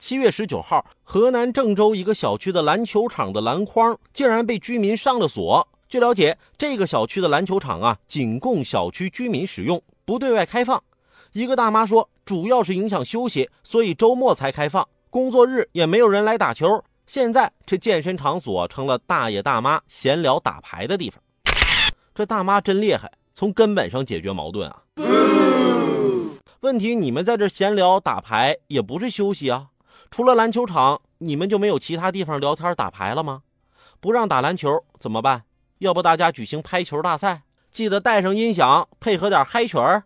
七月十九号，河南郑州一个小区的篮球场的篮筐竟然被居民上了锁。据了解，这个小区的篮球场啊，仅供小区居民使用，不对外开放。一个大妈说，主要是影响休息，所以周末才开放，工作日也没有人来打球。现在这健身场所成了大爷大妈闲聊打牌的地方。这大妈真厉害，从根本上解决矛盾啊。问题，你们在这闲聊打牌也不是休息啊。除了篮球场，你们就没有其他地方聊天打牌了吗？不让打篮球怎么办？要不大家举行拍球大赛，记得带上音响，配合点嗨曲儿。